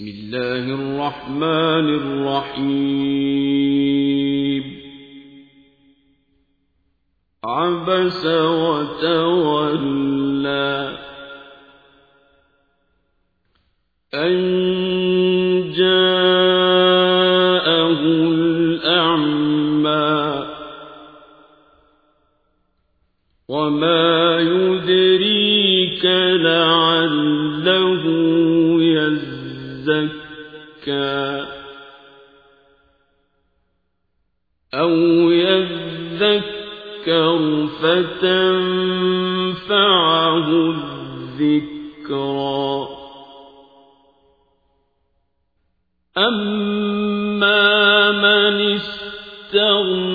بسم الله الرحمن الرحيم. عبس وتولى أن جاءه الأعمى وما يدريك لعله أو يذكر فتنفعه الذكرى أما من استغنى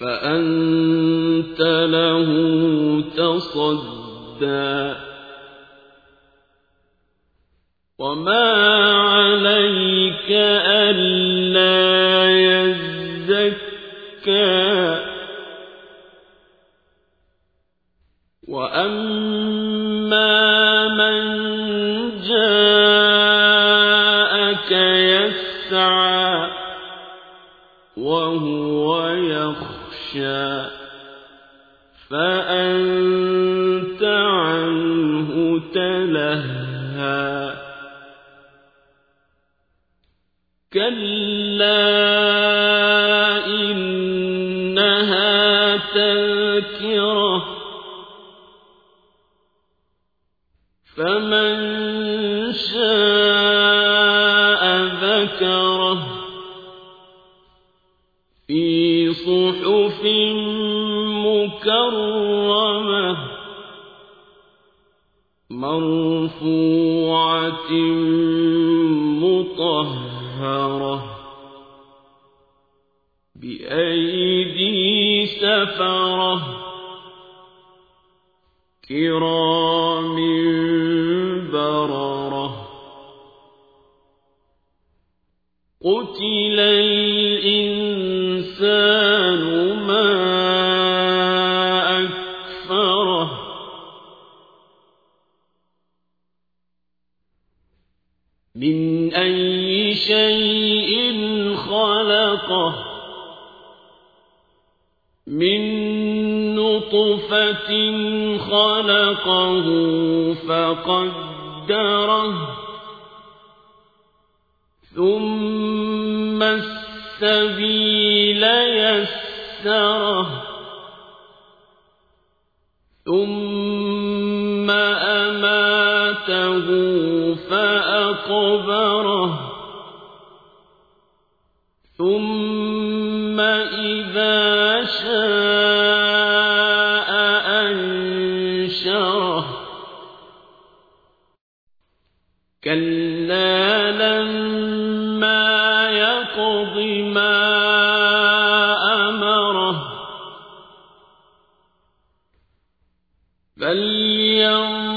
فأنت له تصدى وما عليك ألا يزكى وأما من جاءك يسعى وهو يخشى فأنت عنه تلهى كلا إنها تذكرة فمن شاء ذكره في صحف مكرمة مرفوعة مطهرة بأيدي سفرة كرام بررة قتل شيء خلقه من نطفة خلقه فقدره ثم السبيل يسره ثم أماته فأقبره ثم إذا شاء أنشره كلا لما يقض ما أمره فلينظر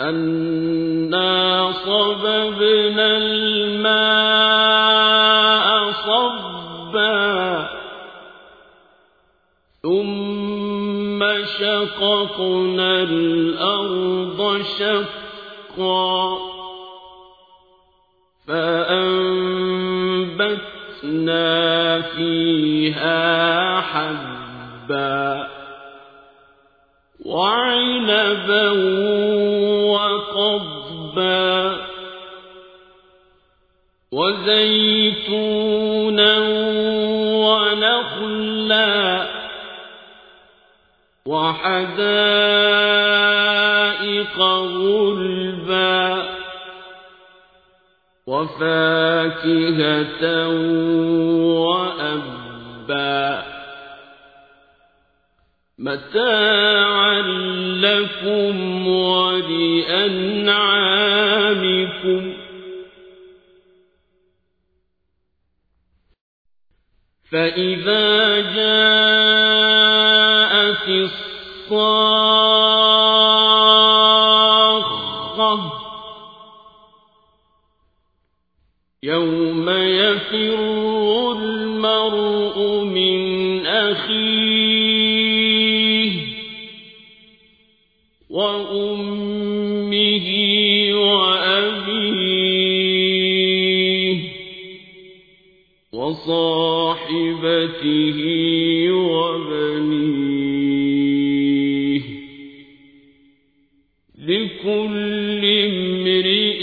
أنا صببنا الماء صبا ثم شققنا الأرض شقا فأنبتنا فيها حبا وعنبا وقضبا وزيتونا ونخلا وحدائق غلبا وفاكهة وأبا متاعا لكم ولأنعامكم. فإذا جاءت الصاخة يوم يفر المرء من وصاحبته وبنيه لكل امرئ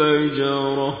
الفجرة